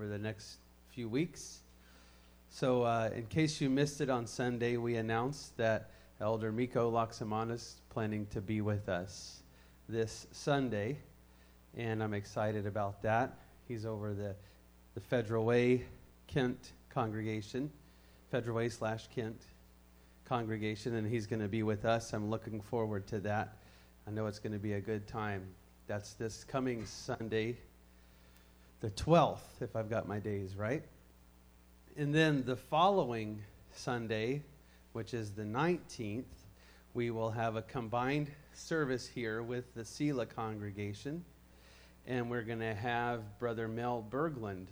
over the next few weeks. So, uh, in case you missed it on Sunday, we announced that Elder Miko Laksamana is planning to be with us this Sunday, and I'm excited about that. He's over the, the Federal Way Kent congregation, Federal Way slash Kent congregation, and he's going to be with us. I'm looking forward to that. I know it's going to be a good time. That's this coming Sunday, the 12th, if I've got my days right. And then the following Sunday, which is the 19th, we will have a combined service here with the Selah congregation. And we're going to have Brother Mel Berglund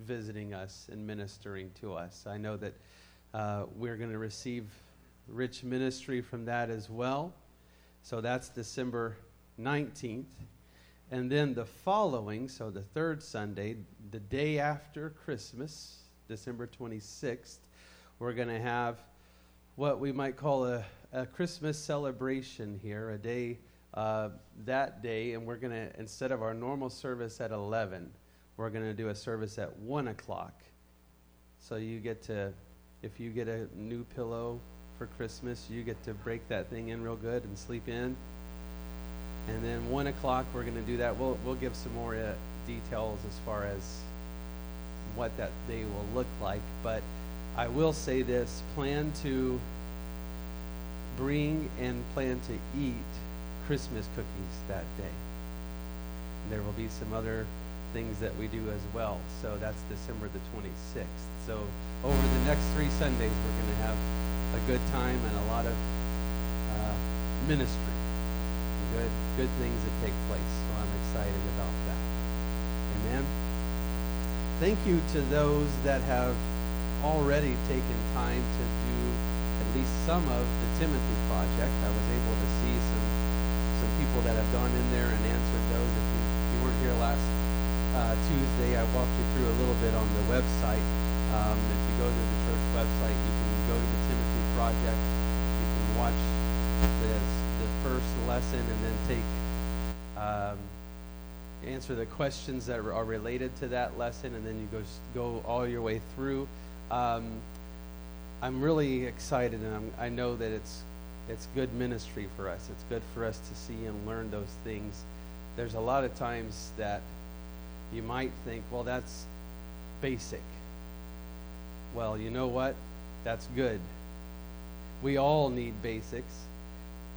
visiting us and ministering to us. I know that uh, we're going to receive rich ministry from that as well. So that's December 19th. And then the following, so the third Sunday, the day after Christmas, December 26th, we're going to have what we might call a, a Christmas celebration here, a day uh, that day, and we're going to, instead of our normal service at 11, we're going to do a service at 1 o'clock. So you get to, if you get a new pillow for Christmas, you get to break that thing in real good and sleep in. And then 1 o'clock, we're going to do that. We'll, we'll give some more uh, details as far as what that day will look like. But I will say this plan to bring and plan to eat Christmas cookies that day. There will be some other things that we do as well. So that's December the 26th. So over the next three Sundays, we're going to have a good time and a lot of uh, ministry, good good things that take place. So I'm excited about that. Amen. Thank you to those that have already taken time to do at least some of the Timothy project. I was able to see some some people that have gone in there and answered those. If you, if you weren't here last uh, Tuesday, I walked you through a little bit on the website. Um, if you go to the church website, you can go to the Timothy project. You can watch this, first lesson and then take um, answer the questions that are related to that lesson, and then you go go all your way through. Um, I'm really excited, and I'm, I know that it's it's good ministry for us. It's good for us to see and learn those things. There's a lot of times that you might think, well, that's basic. Well, you know what? That's good. We all need basics.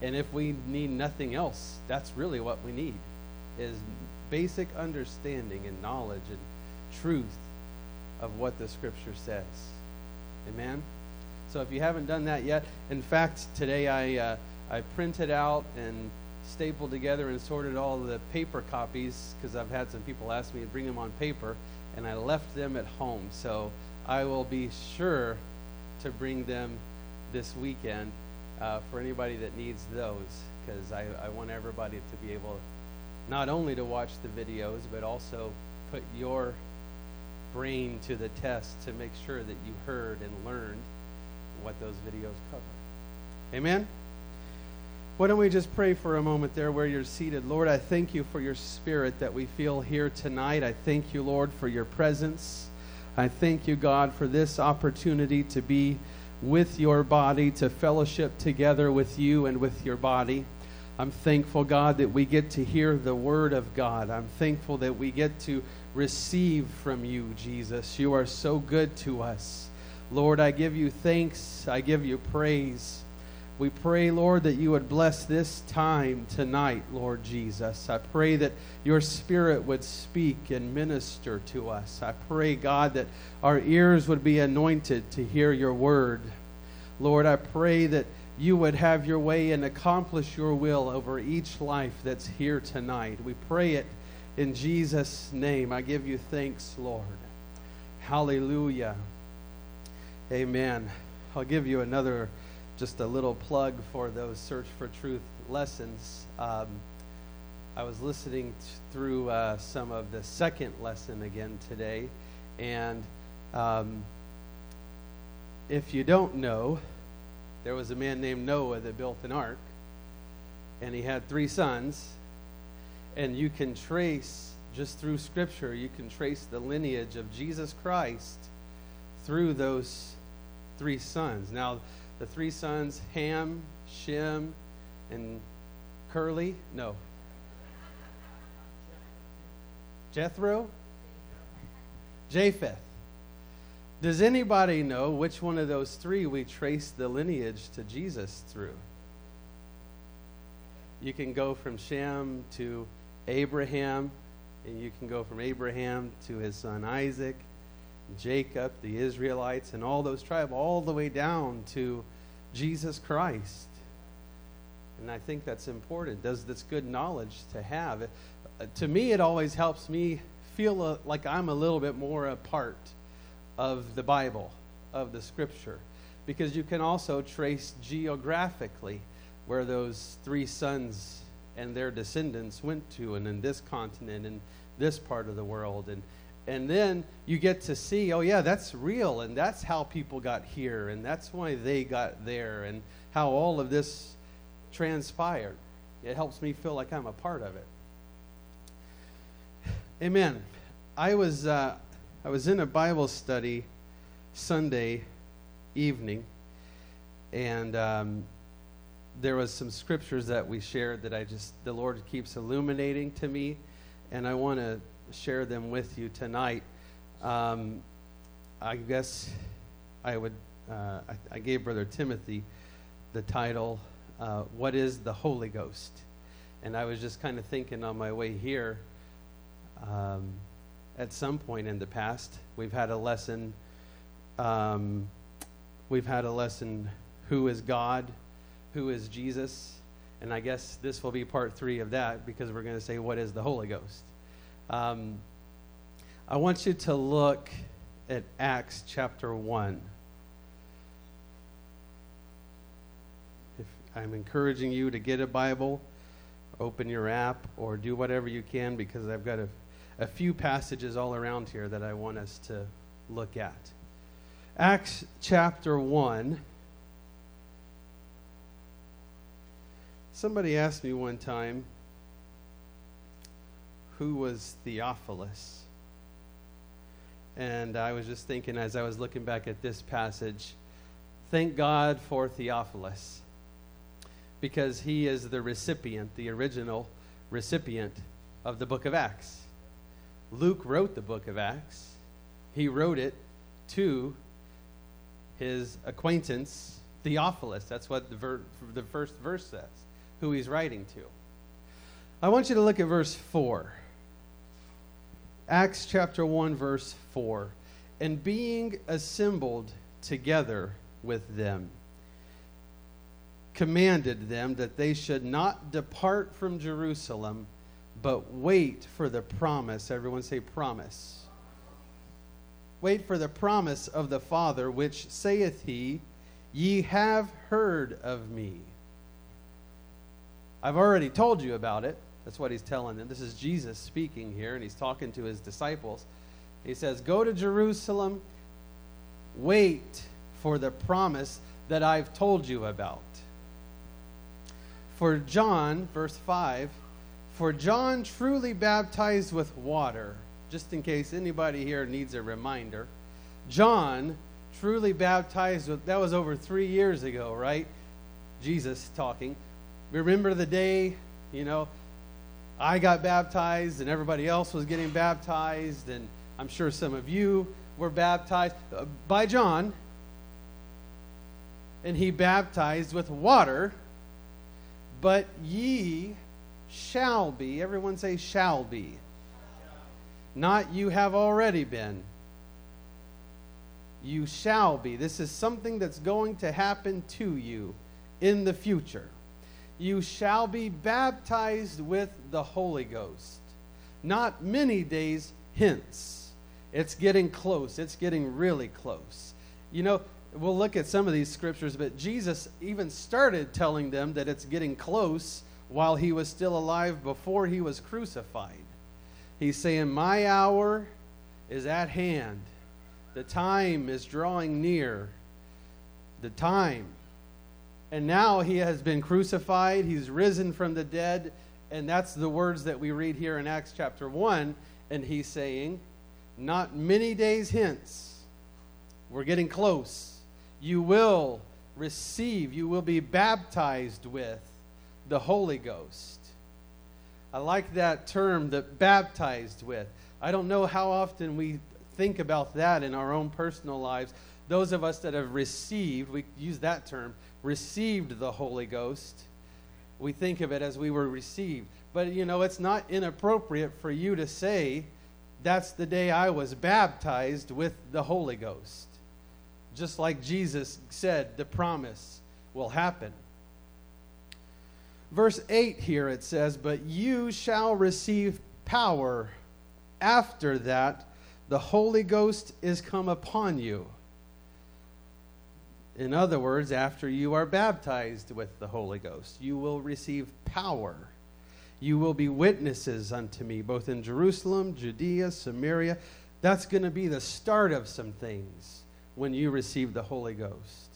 And if we need nothing else, that's really what we need is basic understanding and knowledge and truth of what the scripture says. Amen. So if you haven't done that yet, in fact, today I uh, I printed out and stapled together and sorted all the paper copies because I've had some people ask me to bring them on paper, and I left them at home. So I will be sure to bring them this weekend uh, for anybody that needs those because I, I want everybody to be able not only to watch the videos but also put your brain to the test to make sure that you heard and learned what those videos cover. Amen? Why don't we just pray for a moment there where you're seated? Lord, I thank you for your spirit that we feel here tonight. I thank you, Lord, for your presence. I thank you, God, for this opportunity to be with your body, to fellowship together with you and with your body. I'm thankful, God, that we get to hear the word of God. I'm thankful that we get to receive from you, Jesus. You are so good to us. Lord, I give you thanks. I give you praise. We pray, Lord, that you would bless this time tonight, Lord Jesus. I pray that your Spirit would speak and minister to us. I pray, God, that our ears would be anointed to hear your word. Lord, I pray that you would have your way and accomplish your will over each life that's here tonight. We pray it in Jesus' name. I give you thanks, Lord. Hallelujah. Amen. I'll give you another just a little plug for those Search for Truth lessons. Um, I was listening t- through uh, some of the second lesson again today, and um, if you don't know, there was a man named Noah that built an ark, and he had three sons, and you can trace just through Scripture, you can trace the lineage of Jesus Christ through those three sons. Now, the three sons, Ham, Shem, and Curly, no. Jethro? Japheth. Does anybody know which one of those three we trace the lineage to Jesus through? You can go from Shem to Abraham, and you can go from Abraham to his son Isaac, Jacob, the Israelites, and all those tribes, all the way down to Jesus Christ. And I think that's important. Does this good knowledge to have? Uh, to me, it always helps me feel like I'm a little bit more a part of the Bible, of the Scripture, because you can also trace geographically where those three sons and their descendants went to, and in this continent and this part of the world, and and then you get to see, oh yeah, that's real, and that's how people got here, and that's why they got there, and how all of this transpired. It helps me feel like I'm a part of it. Amen. I was uh, I was in a Bible study Sunday evening, and um, there was some scriptures that we shared that I just the Lord keeps illuminating to me, and I want to share them with you tonight. Um, I guess I would uh, I, I, gave Brother Timothy the title uh, "What is the Holy Ghost?" and I was just kind of thinking on my way here. Um, at some point in the past, we've had a lesson. Um, we've had a lesson: Who is God? who is Jesus. And I guess this will be part three of that because we're going to say, What is the Holy Ghost? Um, I want you to look at Acts chapter 1. If I'm encouraging you to get a Bible, open your app, or do whatever you can because I've got a, a few passages all around here that I want us to look at. Acts chapter 1. Somebody asked me one time who was Theophilus. And I was just thinking as I was looking back at this passage, thank God for Theophilus because he is the recipient, the original recipient of the book of Acts. Luke wrote the book of Acts, he wrote it to his acquaintance Theophilus. That's what the, ver- the first verse says who he's writing to. I want you to look at verse 4. Acts chapter 1, verse 4. And being assembled together with them, commanded them that they should not depart from Jerusalem, but wait for the promise. Everyone say, promise. Wait for the promise of the Father, which saith he, Ye have heard of me. I've already told you about it. That's what he's telling them. This is Jesus speaking here, and he's talking to his disciples. He says, Go to Jerusalem, wait for the promise that I've told you about. For John, verse 5, for John truly baptized with water, just in case anybody here needs a reminder. John truly baptized with, that was over three years ago, right? Jesus talking. Remember the day, you know, I got baptized and everybody else was getting baptized, and I'm sure some of you were baptized uh, by John, and he baptized with water, but ye shall be. Everyone say, shall be. Not you have already been. You shall be. This is something that's going to happen to you in the future you shall be baptized with the Holy Ghost. Not many days hence. It's getting close. It's getting really close. You know, we'll look at some of these scriptures, but Jesus even started telling them that it's getting close while he was still alive before he was crucified. He's saying, My hour is at hand. The time is drawing near. The time and now he has been crucified, he's risen from the dead, And that's the words that we read here in Acts chapter 1. And he's saying, Not many days hence, we're getting close, you will receive, you will be baptized with the Holy Ghost. I like that term, that baptized with. I don't know how often we think about that in our own personal lives. Those of us that have received, we use that term, received the Holy Ghost, we think of it as we were received. But, you know, it's not inappropriate for you to say, that's the day I was baptized with the Holy Ghost. Just like Jesus said, the promise will happen. Verse 8 here it says, But you shall receive power after that the Holy Ghost is come upon you. In other words, after you are baptized with the Holy Ghost, you will receive power. You will be witnesses unto me, both in Jerusalem, Judea, Samaria. That's going to be the start of some things when you receive the Holy Ghost.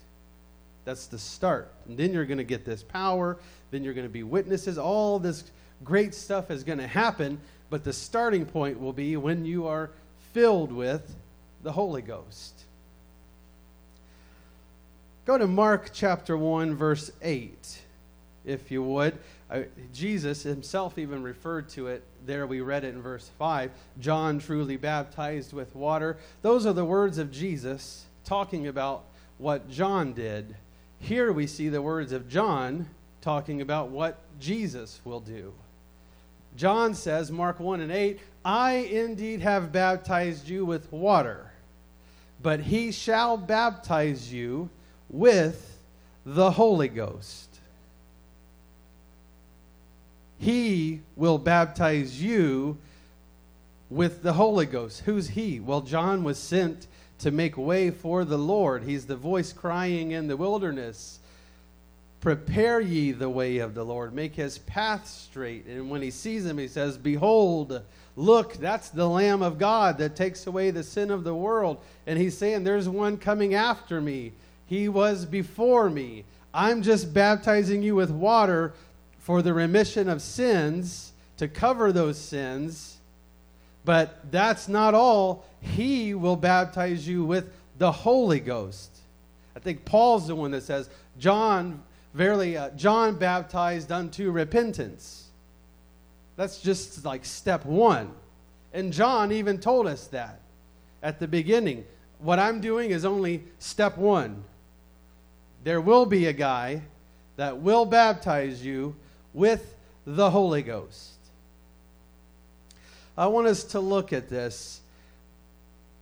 That's the start. And then you're going to get this power. Then you're going to be witnesses. All this great stuff is going to happen. But the starting point will be when you are filled with the Holy Ghost. Go to Mark chapter 1, verse 8, if you would. I, Jesus himself even referred to it. There we read it in verse 5. John truly baptized with water. Those are the words of Jesus talking about what John did. Here we see the words of John talking about what Jesus will do. John says, Mark 1 and 8, I indeed have baptized you with water, but he shall baptize you with the Holy Ghost. He will baptize you with the Holy Ghost. Who's he? Well, John was sent to make way for the Lord. He's the voice crying in the wilderness. Prepare ye the way of the Lord, make his path straight. And when he sees him, he says, Behold, look, that's the Lamb of God that takes away the sin of the world. And he's saying, There's one coming after me he was before me. I'm just baptizing you with water for the remission of sins, to cover those sins. But that's not all. He will baptize you with the Holy Ghost. I think Paul's the one that says, John, verily, uh, John baptized unto repentance. That's just like step one. And John even told us that at the beginning. What I'm doing is only step one there will be a guy that will baptize you with the Holy Ghost. I want us to look at this.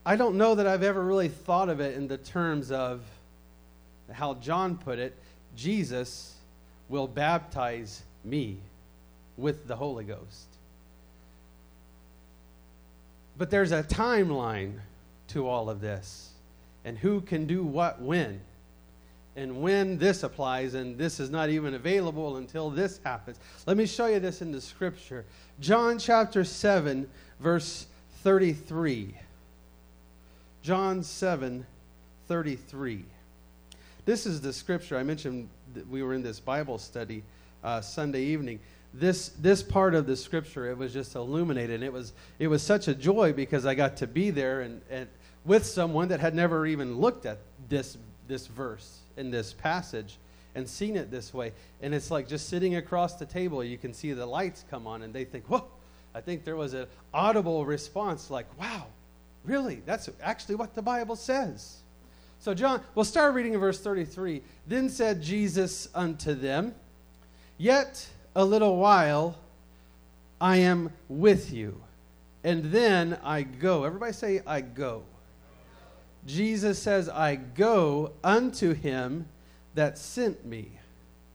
I don't know that I've ever really thought of it in the terms of how John put it Jesus will baptize me with the Holy Ghost. But there's a timeline to all of this and who can do what when and when this applies, and this is not even available until this happens. Let me show you this in the scripture. John chapter 7, verse 33. John 7, 33. This is the scripture. I mentioned that we were in this Bible study uh, Sunday evening. This, this part of the scripture, it was just illuminated. It was, it was such a joy because I got to be there and, and with someone that had never even looked at this, this verse in this passage and seen it this way. And it's like just sitting across the table, you can see the lights come on, and they think, whoa. I think there was an audible response like, wow, really? That's actually what the Bible says. So, John, we'll start reading in verse 33. Then said Jesus unto them, Yet a little while I am with you, and then I go. Everybody say, I go. Jesus says, I go unto him that sent me.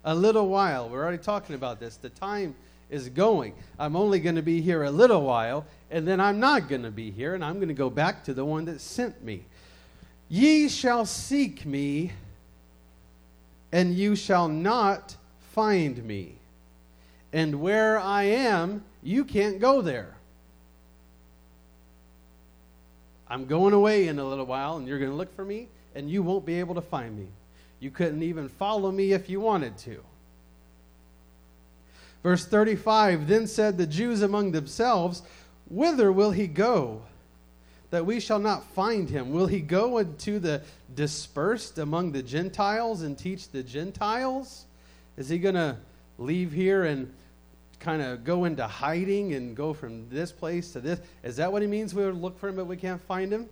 A little while. We're already talking about this. The time is going. I'm only going to be here a little while, and then I'm not going to be here, and I'm going to go back to the one that sent me. Ye shall seek me, and you shall not find me. And where I am, you can't go there. I'm going away in a little while, and you're going to look for me, and you won't be able to find me. You couldn't even follow me if you wanted to. Verse 35 Then said the Jews among themselves, Whither will he go? That we shall not find him. Will he go into the dispersed among the Gentiles and teach the Gentiles? Is he going to leave here and kind of go into hiding and go from this place to this? Is that what he means? We would look for him, but we can't find him?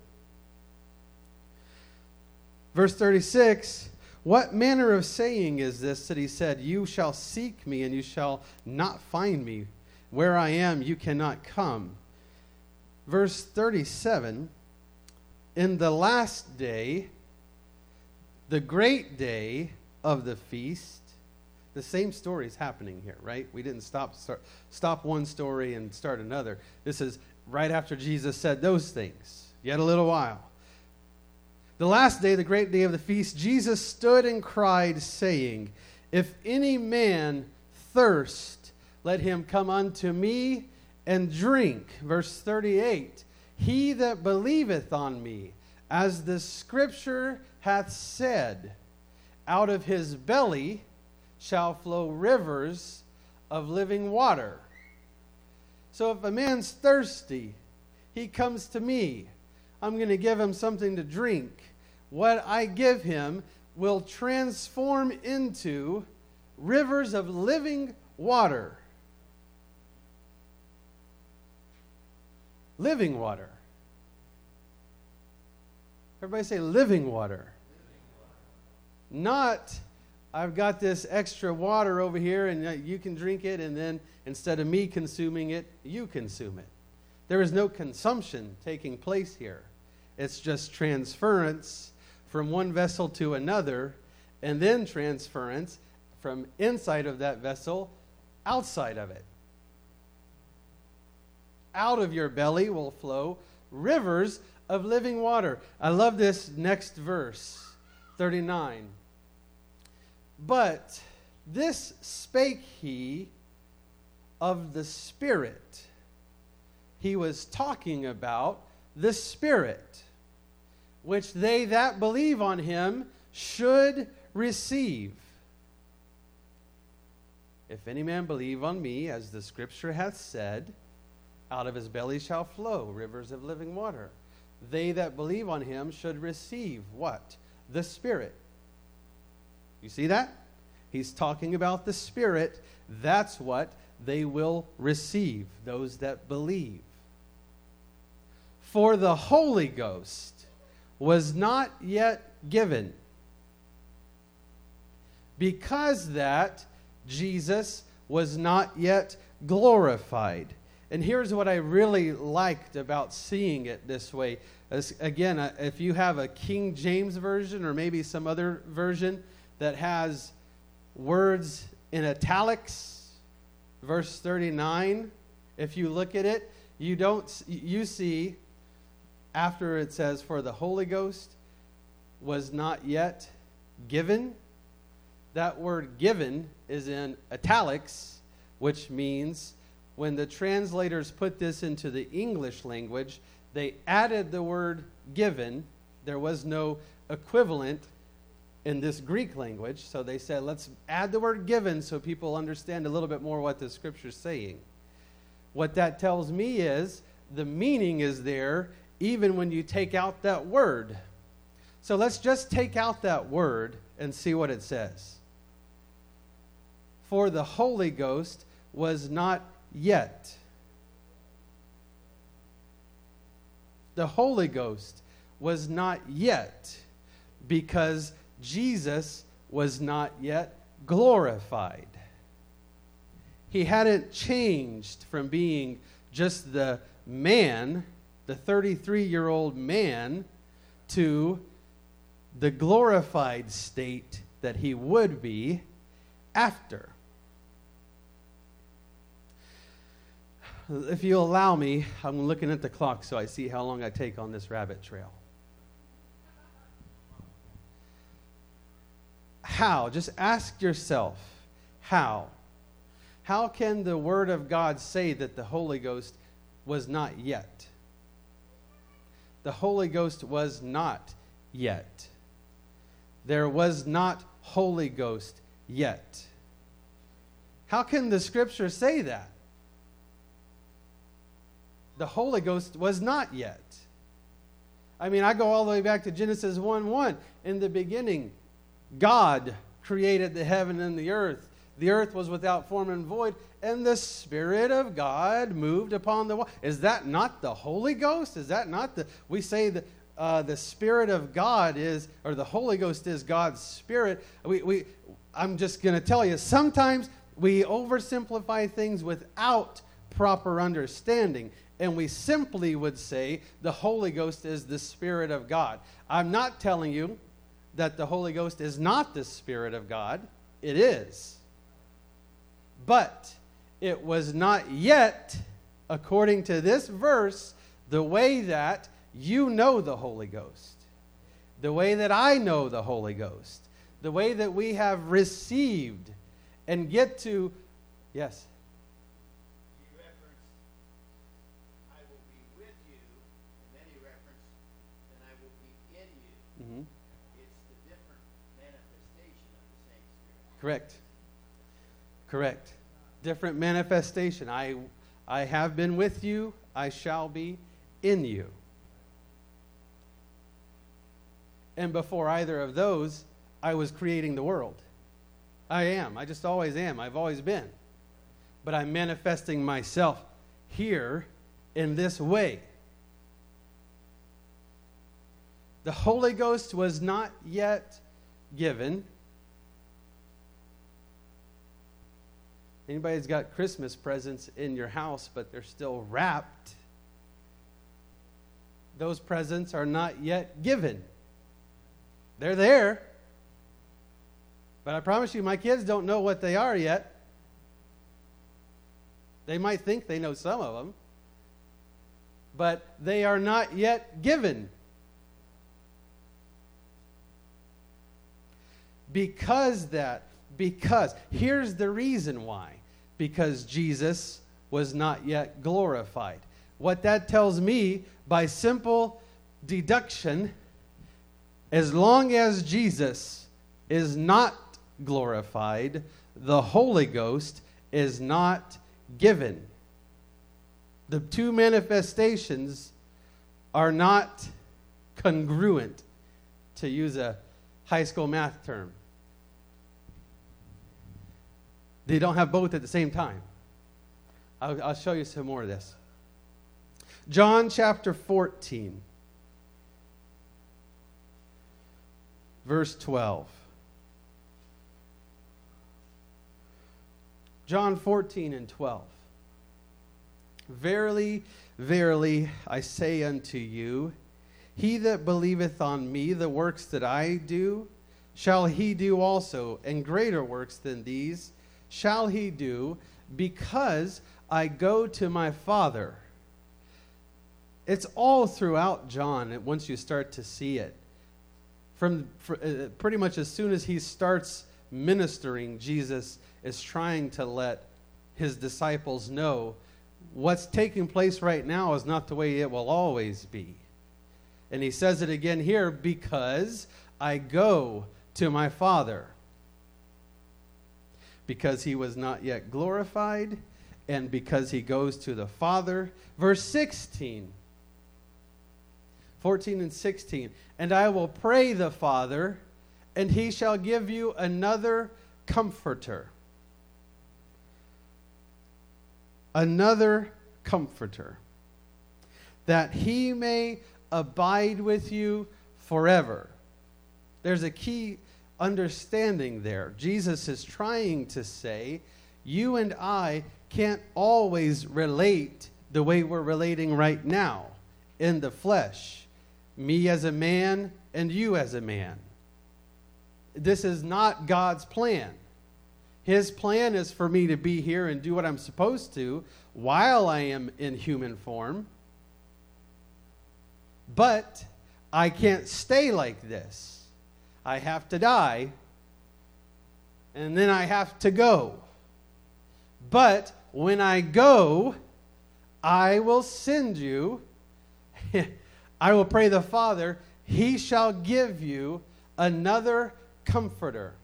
Verse 36 What manner of saying is this that he said, You shall seek me and you shall not find me? Where I am, you cannot come. Verse 37 In the last day, the great day of the feast, the same story is happening here, right? We didn't stop start, stop one story and start another. This is right after Jesus said those things. Yet a little while. The last day, the great day of the feast, Jesus stood and cried, saying, If any man thirst, let him come unto me and drink. Verse 38 He that believeth on me, as the scripture hath said, out of his belly shall flow rivers of living water. So if a man's thirsty, he comes to me. I'm going to give him something to drink what I give him will transform into rivers of living water. Living water. Everybody say living water. Living water. Not, I've got this extra water over here and uh, you can drink it, and then instead of me consuming it, you consume it. There is no consumption taking place here, it's just transference from one vessel to another, and then transference from inside of that vessel outside of it. Out of your belly will flow rivers of living water. I love this next verse, 39. But this spake he of the Spirit. He was talking about the Spirit which they that believe on him should receive. If any man believe on me, as the scripture hath said, out of his belly shall flow rivers of living water. They that believe on him should receive what? The Spirit. You see that? He's talking about the Spirit. That's what they will receive, those that believe. For the Holy Ghost was not yet given. Because that Jesus was not yet glorified. And here's what I really liked about seeing it this way. As, again, uh, if you have a King James version or maybe some other version that has words in italics, verse 39, if you look at it, you don't you see after it says, For the Holy Ghost was not yet given, that word given is in italics, which means when the translators put this into the English language, they added the word given. There was no equivalent in this Greek language. So they said, let's add the word given so people understand a little bit more what the scripture is saying. What that tells me is the meaning is there even when you take out that word. So let's just take out that word and see what it says. For the Holy Ghost was not yet. The Holy Ghost was not yet because Jesus was not yet glorified. He hadn't changed from being just the man the 33 year old man to the glorified state that he would be after. If you allow me, I'm looking at the clock so I see how long I take on this rabbit trail. How? Just ask yourself, how? How can the Word of God say that the Holy Ghost was not yet? the Holy Ghost was not yet. There was not Holy Ghost yet. How can the scripture say that? The Holy Ghost was not yet. I mean, I go all the way back to Genesis 1 1. In the beginning, God created the heaven and the earth. The earth was without form and void, and the Spirit of God moved upon the water. Is that not the Holy Ghost? Is that not the. We say that uh, the Spirit of God is, or the Holy Ghost is God's Spirit. We, we, I'm just going to tell you, sometimes we oversimplify things without proper understanding and we simply would say the Holy Ghost is the Spirit of God. I'm not telling you that the Holy Ghost is not the Spirit of God, it is. But it was not yet, according to this verse, the way that you know the Holy Ghost, the way that I know the Holy Ghost, the way that we have received and get to, yes. Correct. Correct. Different manifestation. I, I have been with you, I shall be in you. And before either of those, I was creating the world. I am. I just always am. I've always been. But I'm manifesting myself here in this way. The Holy Ghost was not yet given Anybody's got Christmas presents in your house, but they're still wrapped, those presents are not yet given. They're there. But I promise you, my kids don't know what they are yet. They might think they know some of them, but they are not yet given. Because that, because, here's the reason why because Jesus was not yet glorified. What that tells me by simple deduction, as long as Jesus is not glorified, the Holy Ghost is not given. The two manifestations are not congruent, to use a high school math term. They don't have both at the same time. I'll, I'll show you some more of this. John chapter 14, verse 12. John 14 and 12. Verily, verily, I say unto you, he that believeth on me, the works that I do, shall he do also, and greater works than these shall he do because I go to my Father. It's all throughout John once you start to see it. From for, uh, pretty much as soon as he starts ministering, Jesus is trying to let his disciples know what's taking place right now is not the way it will always be. And he says it again here because I go to my Father because he was not yet glorified and because he goes to the Father. Verse 16, 14 and 16. And I will pray the Father, and he shall give you another comforter. Another comforter, that he may abide with you forever. There's a key understanding there. Jesus is trying to say, you and I can't always relate the way we're relating right now in the flesh. Me as a man and you as a man. This is not God's plan. His plan is for me to be here and do what I'm supposed to while I am in human form. But I can't stay like this. I have to die, and then I have to go. But when I go, I will send you, I will pray the Father, he shall give you another comforter.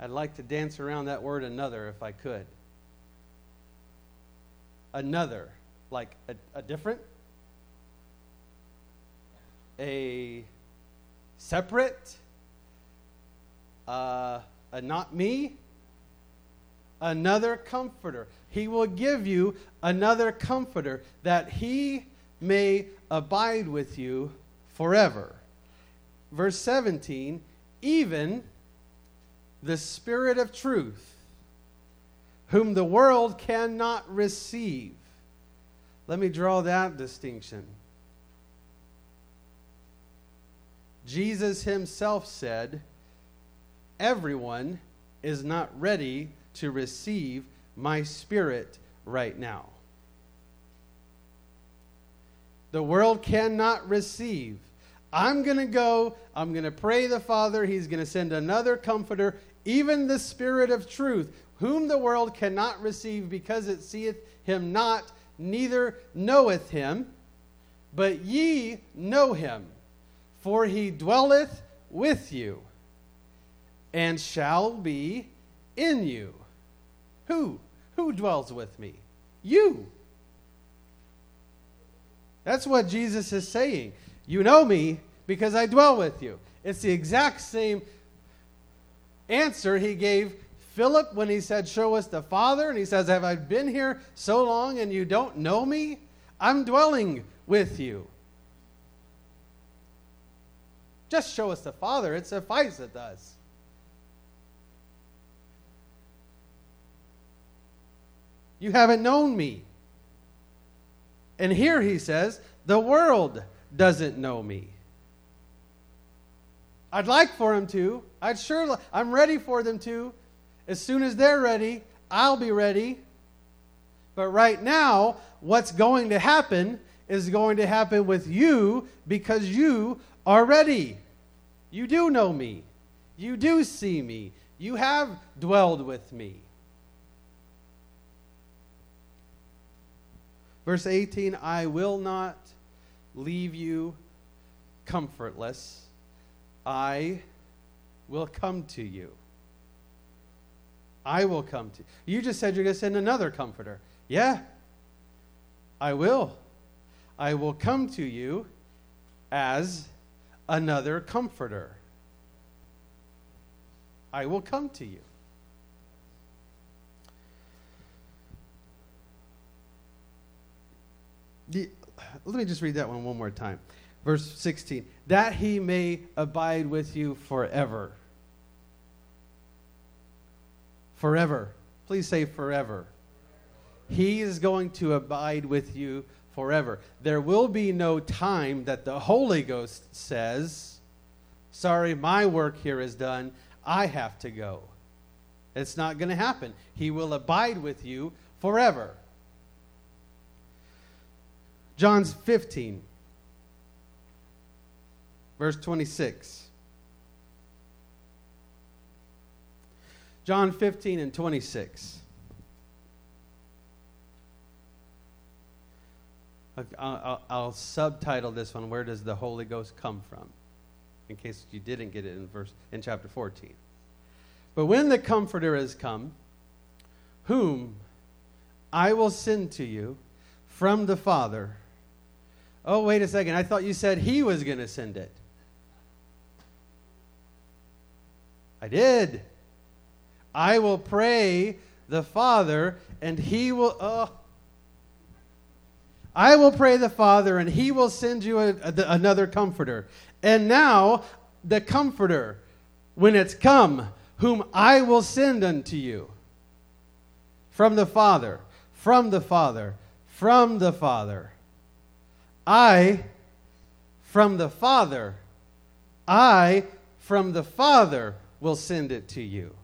I'd like to dance around that word another if I could. Another, like a, a different, a separate, uh, a not me, another comforter. He will give you another comforter that he may abide with you forever. Verse 17, even the Spirit of truth, whom the world cannot receive. Let me draw that distinction. Jesus himself said, Everyone is not ready to receive my spirit right now. The world cannot receive. I'm going to go, I'm going to pray the Father, He's going to send another comforter, even the Spirit of truth, whom the world cannot receive because it seeth him not, neither knoweth him. But ye know him, for he dwelleth with you, and shall be in you. Who? Who dwells with me? You. That's what Jesus is saying. You know me because I dwell with you. It's the exact same answer he gave Philip when he said, Show us the Father. And he says, Have I been here so long and you don't know me? I'm dwelling with you. Just show us the Father. It suffices us. You haven't known me. And here he says, the world doesn't know me. I'd like for him to. I'd sure I'm ready for them to. As soon as they're ready, I'll be ready. But right now, what's going to happen is going to happen with you because you are ready. You do know me. You do see me. You have dwelled with me. Verse 18 I will not leave you comfortless, I will come to you. I will come to you. You just said you're going to send another comforter. Yeah, I will. I will come to you as another comforter. I will come to you. Let me just read that one one more time. Verse 16 that he may abide with you forever. Forever. Please say forever. He is going to abide with you forever. There will be no time that the Holy Ghost says, Sorry, my work here is done. I have to go. It's not going to happen. He will abide with you forever. John's 15, verse 26. John 15 and 26. I'll, I'll, subtitle this one, Where Does the Holy Ghost Come From? In case you didn't get it in, verse, in chapter 14. But when the Comforter has come, whom I will send to you from the Father, Oh, wait a second. I thought you said he was going to send it. I did. I will pray the Father, and he will. Oh. I will pray the Father, and he will send you a, a, another comforter. And now, the comforter, when it's come, whom I will send unto you from the Father, from the Father, from the Father. I from the Father, I from the Father will send it to you.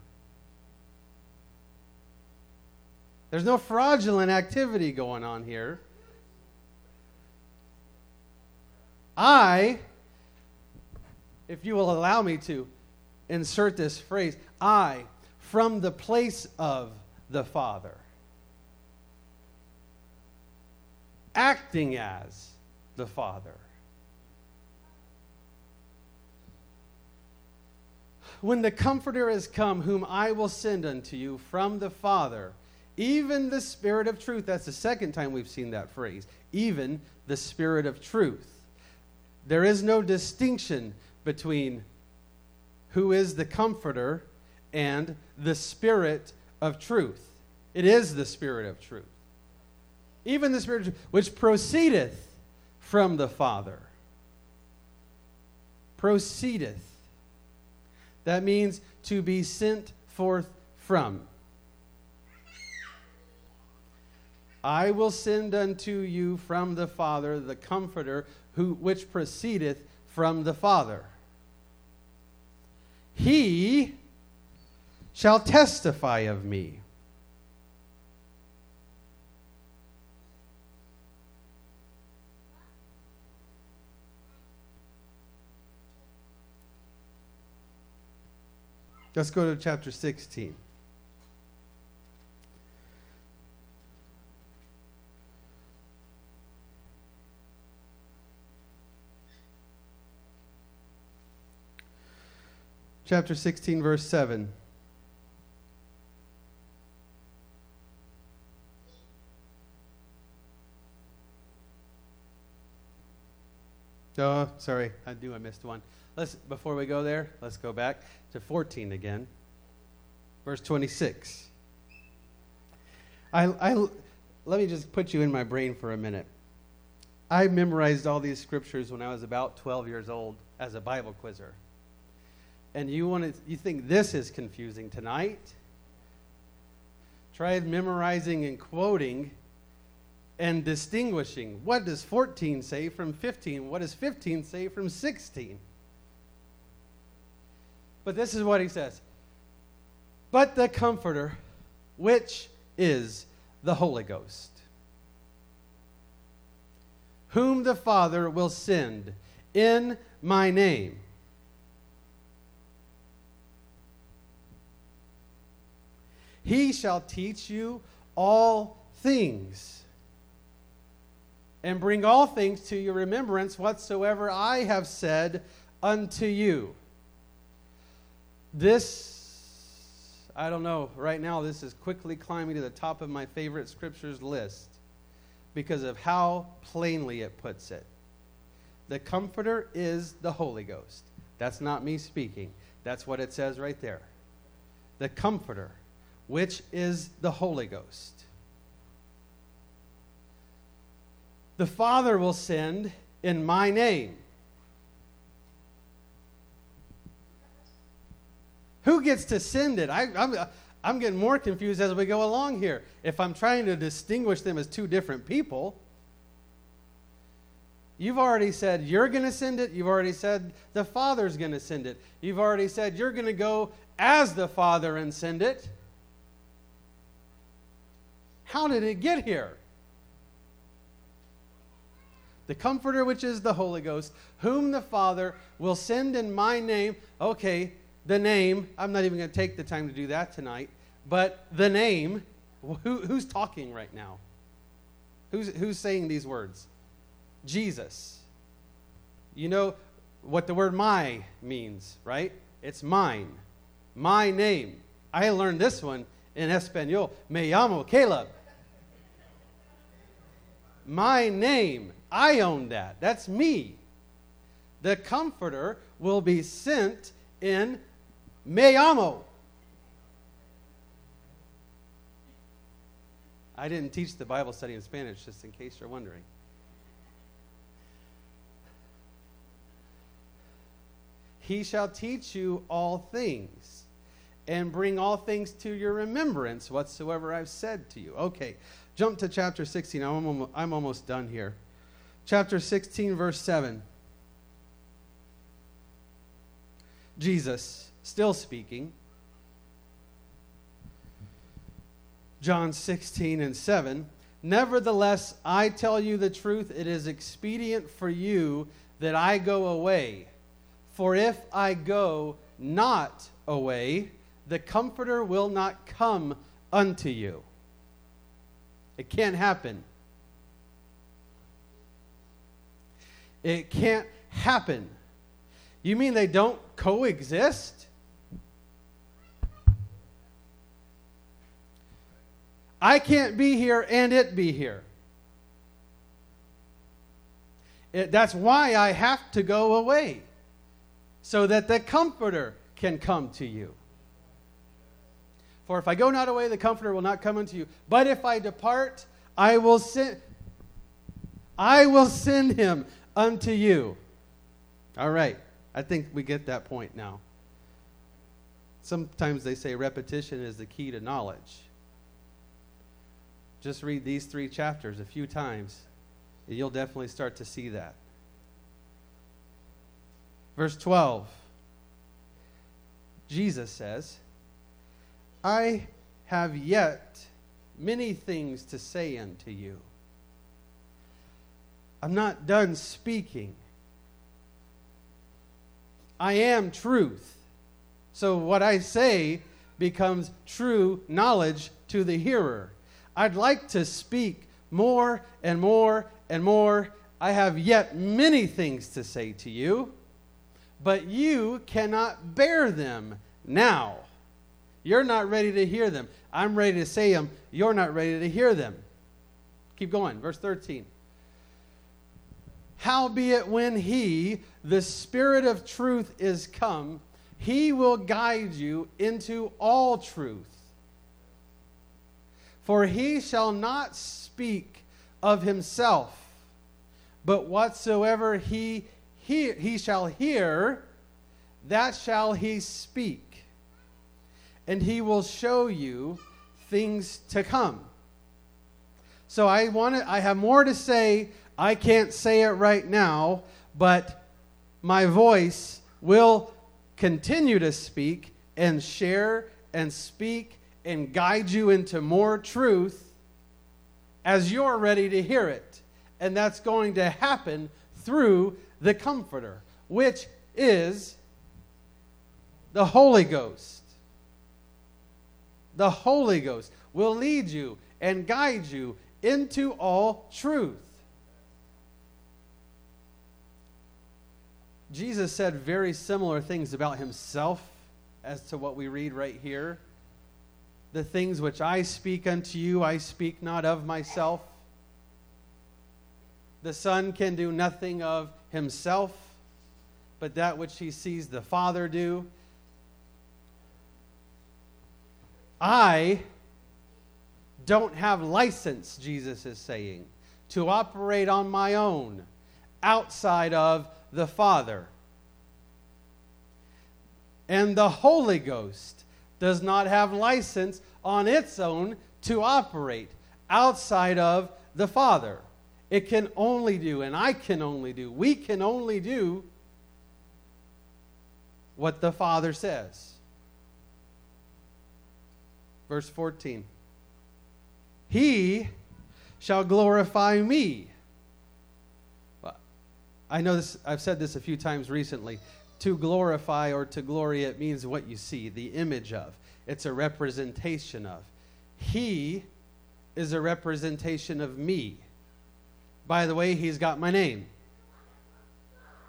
There's no fraudulent activity going on here. I, if you will allow me to insert this phrase, I, from the place of the Father, acting as the Father. when the Comforter is come, whom I will send unto you from the Father, even the Spirit of truth. That's the second time we've seen that phrase. Even the Spirit of truth. There is no distinction between who is the Comforter and the Spirit of truth. It is the Spirit of truth. Even the Spirit truth, which proceedeth from the Father. Proceedeth. That means to be sent forth from. I will send unto you from the Father the Comforter, who, which proceedeth from the Father. He shall testify of me. Let's go to chapter 16. Chapter 16, verse 7. Oh, sorry, I do. I missed one. Let's before we go there, let's go back to 14 again. Verse 26. I, I let me just put you in my brain for a minute. I memorized all these scriptures when I was about 12 years old as a Bible quizzer. And you want to you think this is confusing tonight? Try memorizing and quoting and distinguishing. What does 14 say from 15? What does 15 say from 16? But this is what he says But the Comforter, which is the Holy Ghost, whom the Father will send in my name. He shall teach you all things and bring all things to your remembrance whatsoever I have said unto you. This, I don't know, right now, this is quickly climbing to the top of my favorite scriptures list because of how plainly it puts it. The Comforter is the Holy Ghost. That's not me speaking, that's what it says right there. The Comforter, which is the Holy Ghost. The Father will send in my name. Who gets to send it? I, am I'm, I'm getting more confused as we go along here. If I'm trying to distinguish them as two different people, you've already said you're going to send it. You've already said the Father's going to send it. You've already said you're going to go as the Father and send it. How did it get here? The Comforter, which is the Holy Ghost, whom the Father will send in my name. Okay, the name, I'm not even going to take the time to do that tonight, but the name, who, who's talking right now? Who's, who's saying these words? Jesus. You know what the word my means, right? It's mine. My name. I learned this one in Espanol. Me llamo Caleb. My name. I own that. That's me. The Comforter will be sent in Me llamo. I didn't teach the Bible study in Spanish, just in case you're wondering. He shall teach you all things and bring all things to your remembrance whatsoever I've said to you. Okay, jump to chapter 16. I'm almost, I'm almost done here. Chapter 16, verse 7. Jesus still speaking. John 16 and 7. Nevertheless, I tell you the truth, it is expedient for you that I go away. For if I go not away, the Comforter will not come unto you. It can't happen. It can't happen. You mean they don't coexist? I can't be here and it be here. It, that's why I have to go away, so that the Comforter can come to you. For if I go not away, the Comforter will not come unto you. But if I depart, I will send. I will send him unto you. All right. I think we get that point now. Sometimes they say repetition is the key to knowledge. Just read these three chapters a few times, and you'll definitely start to see that. Verse 12 Jesus says, I have yet many things to say unto you. I'm not done speaking. I am truth. So what I say becomes true knowledge to the hearer. I'd like to speak more and more and more. I have yet many things to say to you, but you cannot bear them now. You're not ready to hear them. I'm ready to say them. You're not ready to hear them. Keep going. Verse 13. Howbeit, when he, the Spirit of truth, is come, he will guide you into all truth. For he shall not speak of himself, but whatsoever he, he, he shall hear, that shall he speak. And he will show you things to come. So I want to, I have more to say I can't say it right now, but my voice will continue to speak and share and speak and guide you into more truth as you're ready to hear it. And that's going to happen through the Comforter, which is the Holy Ghost. The Holy Ghost will lead you and guide you into all truth. Jesus said very similar things about himself as to what we read right here. The things which I speak unto you, I speak not of myself. The Son can do nothing of himself, but that which he sees the Father do. I don't have license, Jesus is saying, to operate on my own outside of the Father. And the Holy Ghost does not have license on its own to operate outside of the Father. It can only do, and I can only do, we can only do what the Father says. Verse 14 He shall glorify me I know this, I've said this a few times recently. To glorify or to glory, it means what you see, the image of. It's a representation of. He is a representation of me. By the way, he's got my name.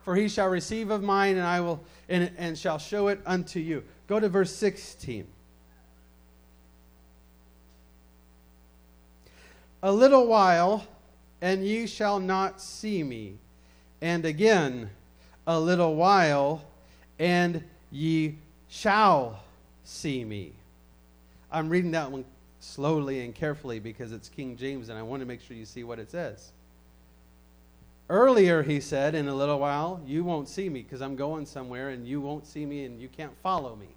For he shall receive of mine, and I will and, and shall show it unto you. Go to verse 16. A little while, and ye shall not see me and again a little while, and ye shall see me. I'm reading that one slowly and carefully because it's King James, and I want to make sure you see what it says. Earlier, he said, in a little while, you won't see me because I'm going somewhere and you won't see me and you can't follow me.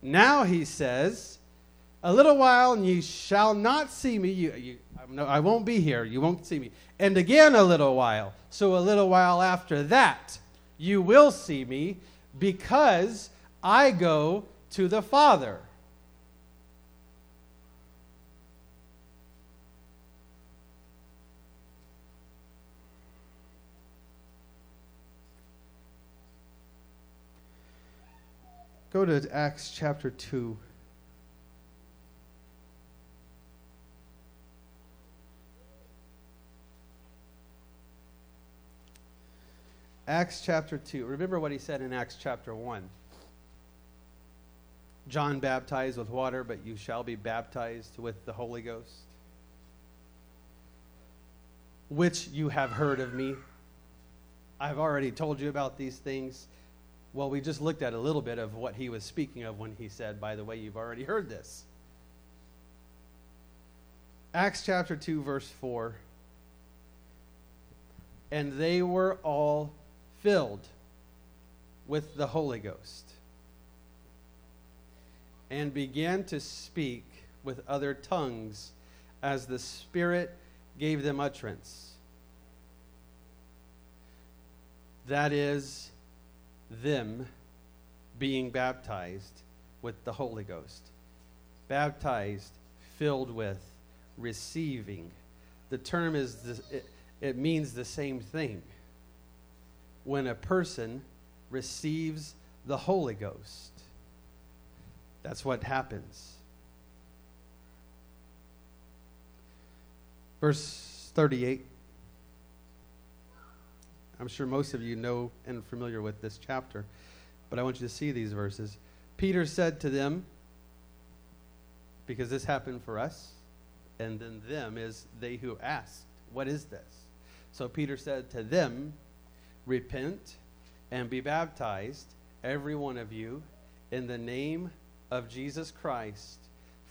Now he says, a little while and you shall not see me. You, you, no, I won't be here. You won't see me. And again a little while. So a little while after that, you will see me because I go to the Father. Go to Acts chapter 2. Acts chapter 2. Remember what he said in Acts chapter 1. John baptized with water, but you shall be baptized with the Holy Ghost, which you have heard of me. I've already told you about these things. Well, we just looked at a little bit of what he was speaking of when he said, By the way, you've already heard this. Acts chapter 2, verse 4. And they were all filled with the Holy Ghost and began to speak with other tongues as the Spirit gave them utterance. That is, them being baptized with the Holy Ghost. Baptized, filled with, receiving. The term is, the, it, it means the same thing. When a person receives the Holy Ghost, that's what happens. Verse 38. I'm sure most of you know and familiar with this chapter, but I want you to see these verses. Peter said to them, because this happened for us, and then them is they who asked, What is this? So Peter said to them, Repent and be baptized, every one of you, in the name of Jesus Christ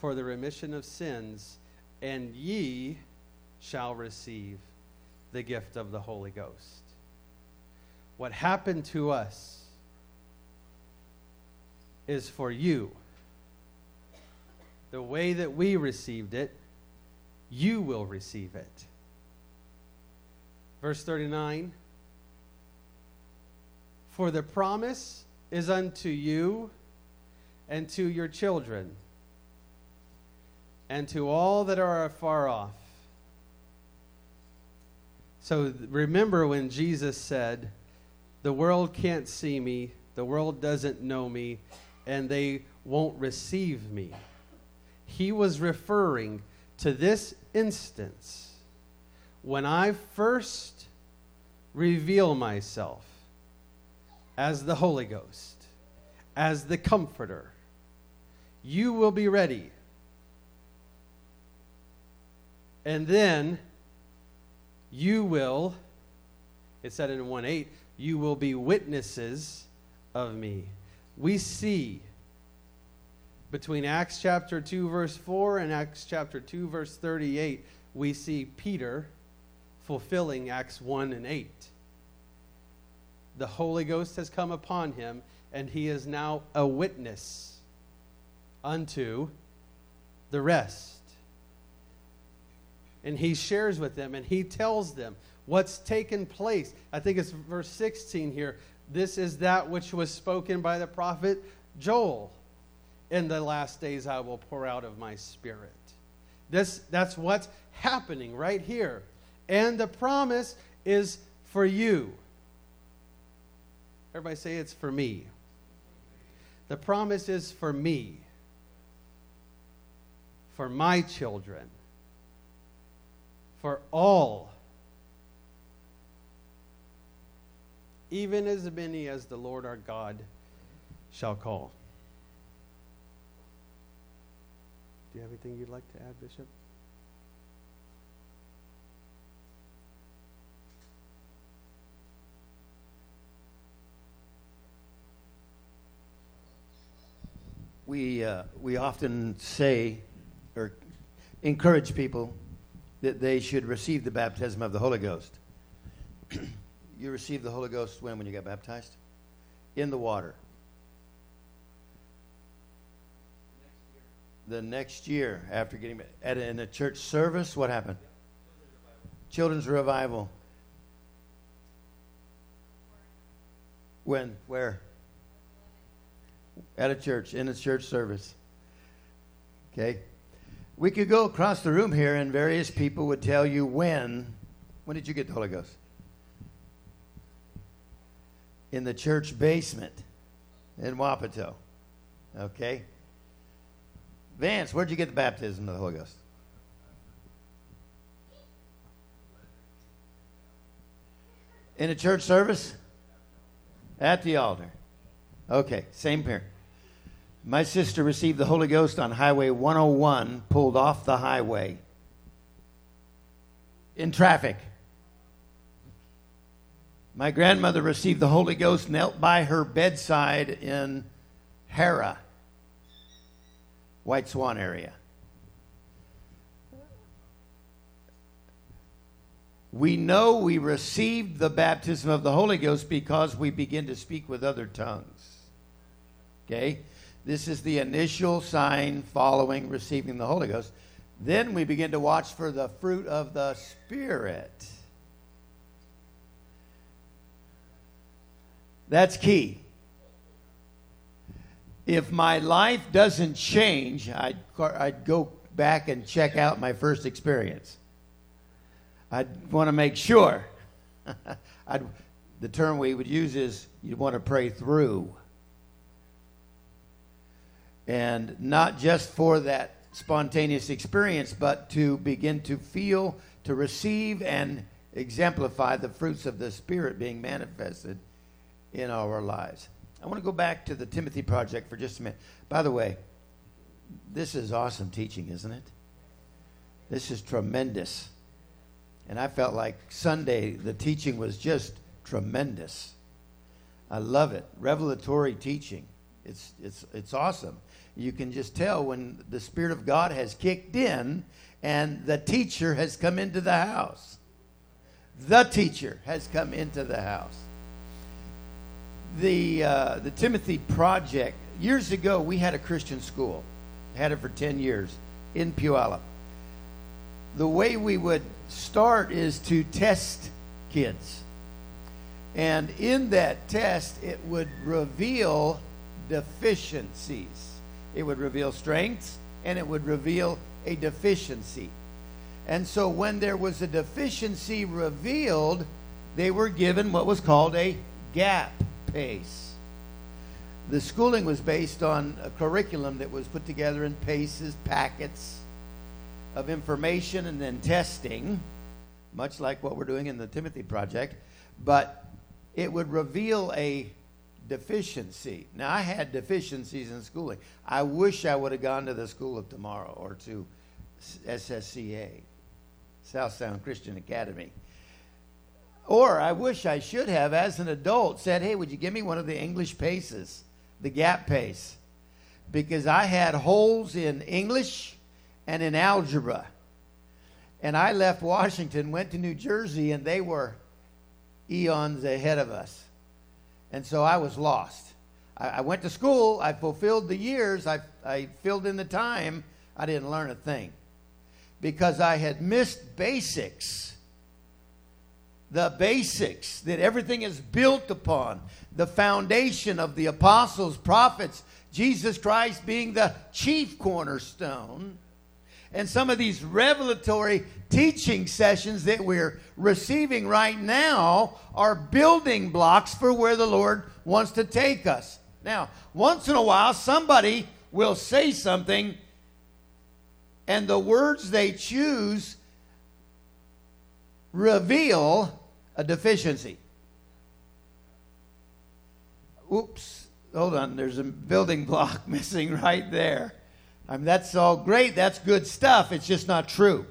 for the remission of sins, and ye shall receive the gift of the Holy Ghost. What happened to us is for you. The way that we received it, you will receive it. Verse 39 For the promise is unto you and to your children, and to all that are afar off. So remember when Jesus said, The world can't see me, the world doesn't know me, and they won't receive me. He was referring to this instance when I first reveal myself as the Holy Ghost, as the Comforter you will be ready. And then you will, it said in 1 8, you will be witnesses of me. We see between Acts chapter 2, verse 4 and Acts chapter 2, verse 38, we see Peter fulfilling Acts 1 and 8. The Holy Ghost has come upon him, and he is now a witness unto the rest. And he shares with them and he tells them what's taken place. I think it's verse 16 here. This is that which was spoken by the prophet Joel. In the last days I will pour out of my spirit. This, that's what's happening right here. And the promise is for you. Everybody say it's for me. The promise is for me for my children, for all, even as many as the Lord our God shall call. Do you have anything you'd like to add, Bishop? We, uh, we often say or encourage people that they should receive the baptism of the Holy Ghost. you received the Holy Ghost when? When you got baptized? In the water. The next year, after getting at in a church service, what happened? Children's revival. When? Where? At a church, in a church service. Okay? We could go across the room here and various people would tell you when. When did you get the Holy Ghost? In the church basement in Wapato. Okay? Vance, where'd you get the baptism of the Holy Ghost? In a church service? At the altar. Okay, same here. My sister received the Holy Ghost on Highway 101, pulled off the highway in traffic. My grandmother received the Holy Ghost, knelt by her bedside in Harrah, White Swan area. We know we received the baptism of the Holy Ghost because we begin to speak with other tongues. Okay? This is the initial sign following receiving the Holy Ghost. Then we begin to watch for the fruit of the Spirit. That's key. If my life doesn't change, I'd, I'd go back and check out my first experience. I'd want to make sure. I'd, the term we would use is you'd want to pray through. And not just for that spontaneous experience, but to begin to feel, to receive, and exemplify the fruits of the Spirit being manifested in our lives. I want to go back to the Timothy Project for just a minute. By the way, this is awesome teaching, isn't it? This is tremendous. And I felt like Sunday, the teaching was just tremendous. I love it. Revelatory teaching. It's, it's, it's awesome. You can just tell when the Spirit of God has kicked in and the teacher has come into the house. The teacher has come into the house. The, uh, the Timothy Project, years ago, we had a Christian school, had it for 10 years in Puyallup. The way we would start is to test kids. And in that test, it would reveal deficiencies. It would reveal strengths and it would reveal a deficiency. And so when there was a deficiency revealed, they were given what was called a gap pace. The schooling was based on a curriculum that was put together in paces, packets of information, and then testing, much like what we're doing in the Timothy Project. But it would reveal a deficiency. Now, I had deficiencies in schooling. I wish I would have gone to the school of tomorrow or to SSCA, South Sound Christian Academy. Or I wish I should have, as an adult, said, Hey, would you give me one of the English paces, the gap pace? Because I had holes in English and in algebra. And I left Washington, went to New Jersey, and they were eons ahead of us. And so I was lost. I, I went to school, I fulfilled the years, I, I filled in the time. I didn't learn a thing because I had missed basics. The basics that everything is built upon, the foundation of the apostles, prophets, Jesus Christ being the chief cornerstone and some of these revelatory teaching sessions that we're receiving right now are building blocks for where the Lord wants to take us. Now, once in a while, somebody will say something, and the words they choose reveal a deficiency. Oops, hold on, there's a building block missing right there. I mean, that's all great. That's good stuff. It's just not true.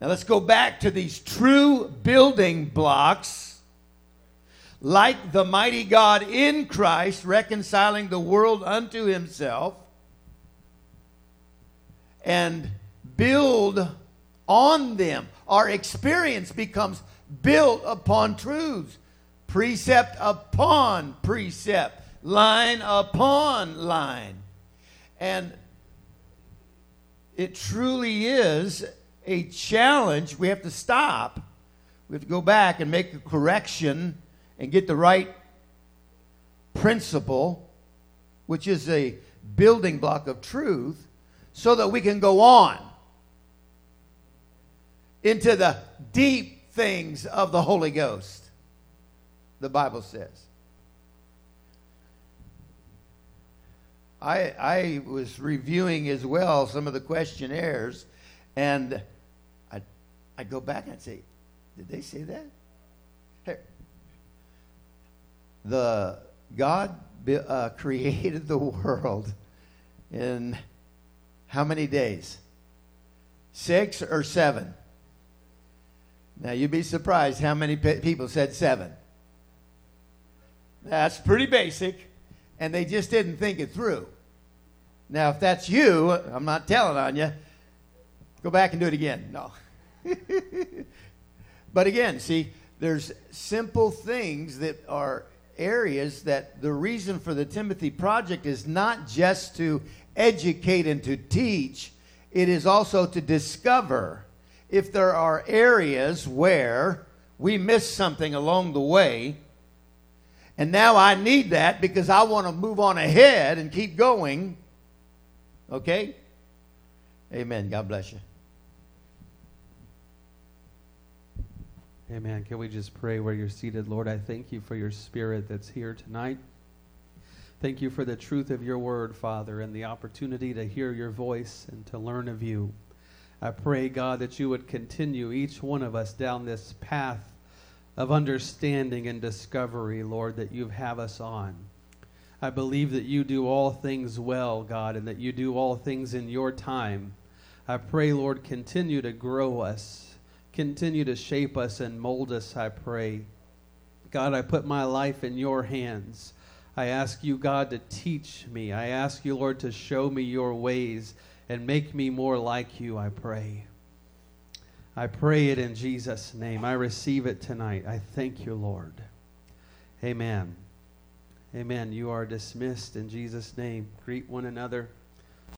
Now let's go back to these true building blocks. Like the mighty God in Christ, reconciling the world unto himself, and build on them. Our experience becomes built upon truths, precept upon precept line upon line. And it truly is a challenge. We have to stop. We have to go back and make a correction and get the right principle, which is a building block of truth, so that we can go on into the deep things of the Holy Ghost, the Bible says. I, I was reviewing as well some of the questionnaires, and I'd, I'd go back and I'd say, Did they say that? Here. The God uh, created the world in how many days? Six or seven? Now, you'd be surprised how many pe- people said seven. That's pretty basic, and they just didn't think it through. Now, if that's you, I'm not telling on you, go back and do it again. No. but again, see, there's simple things that are areas that the reason for the Timothy Project is not just to educate and to teach, it is also to discover if there are areas where we miss something along the way. And now I need that because I want to move on ahead and keep going. Okay? Amen. God bless you. Amen. Can we just pray where you're seated? Lord, I thank you for your spirit that's here tonight. Thank you for the truth of your word, Father, and the opportunity to hear your voice and to learn of you. I pray, God, that you would continue each one of us down this path of understanding and discovery, Lord, that you have us on. I believe that you do all things well, God, and that you do all things in your time. I pray, Lord, continue to grow us Continue to shape us and mold us, I pray. God, I put my life in your hands. I ask you, God, to teach me. I ask you, Lord, to show me your ways and make me more like you, I pray. I pray it in Jesus' name. I receive it tonight. I thank you, Lord. Amen. Amen. You are dismissed in Jesus' name. Greet one another.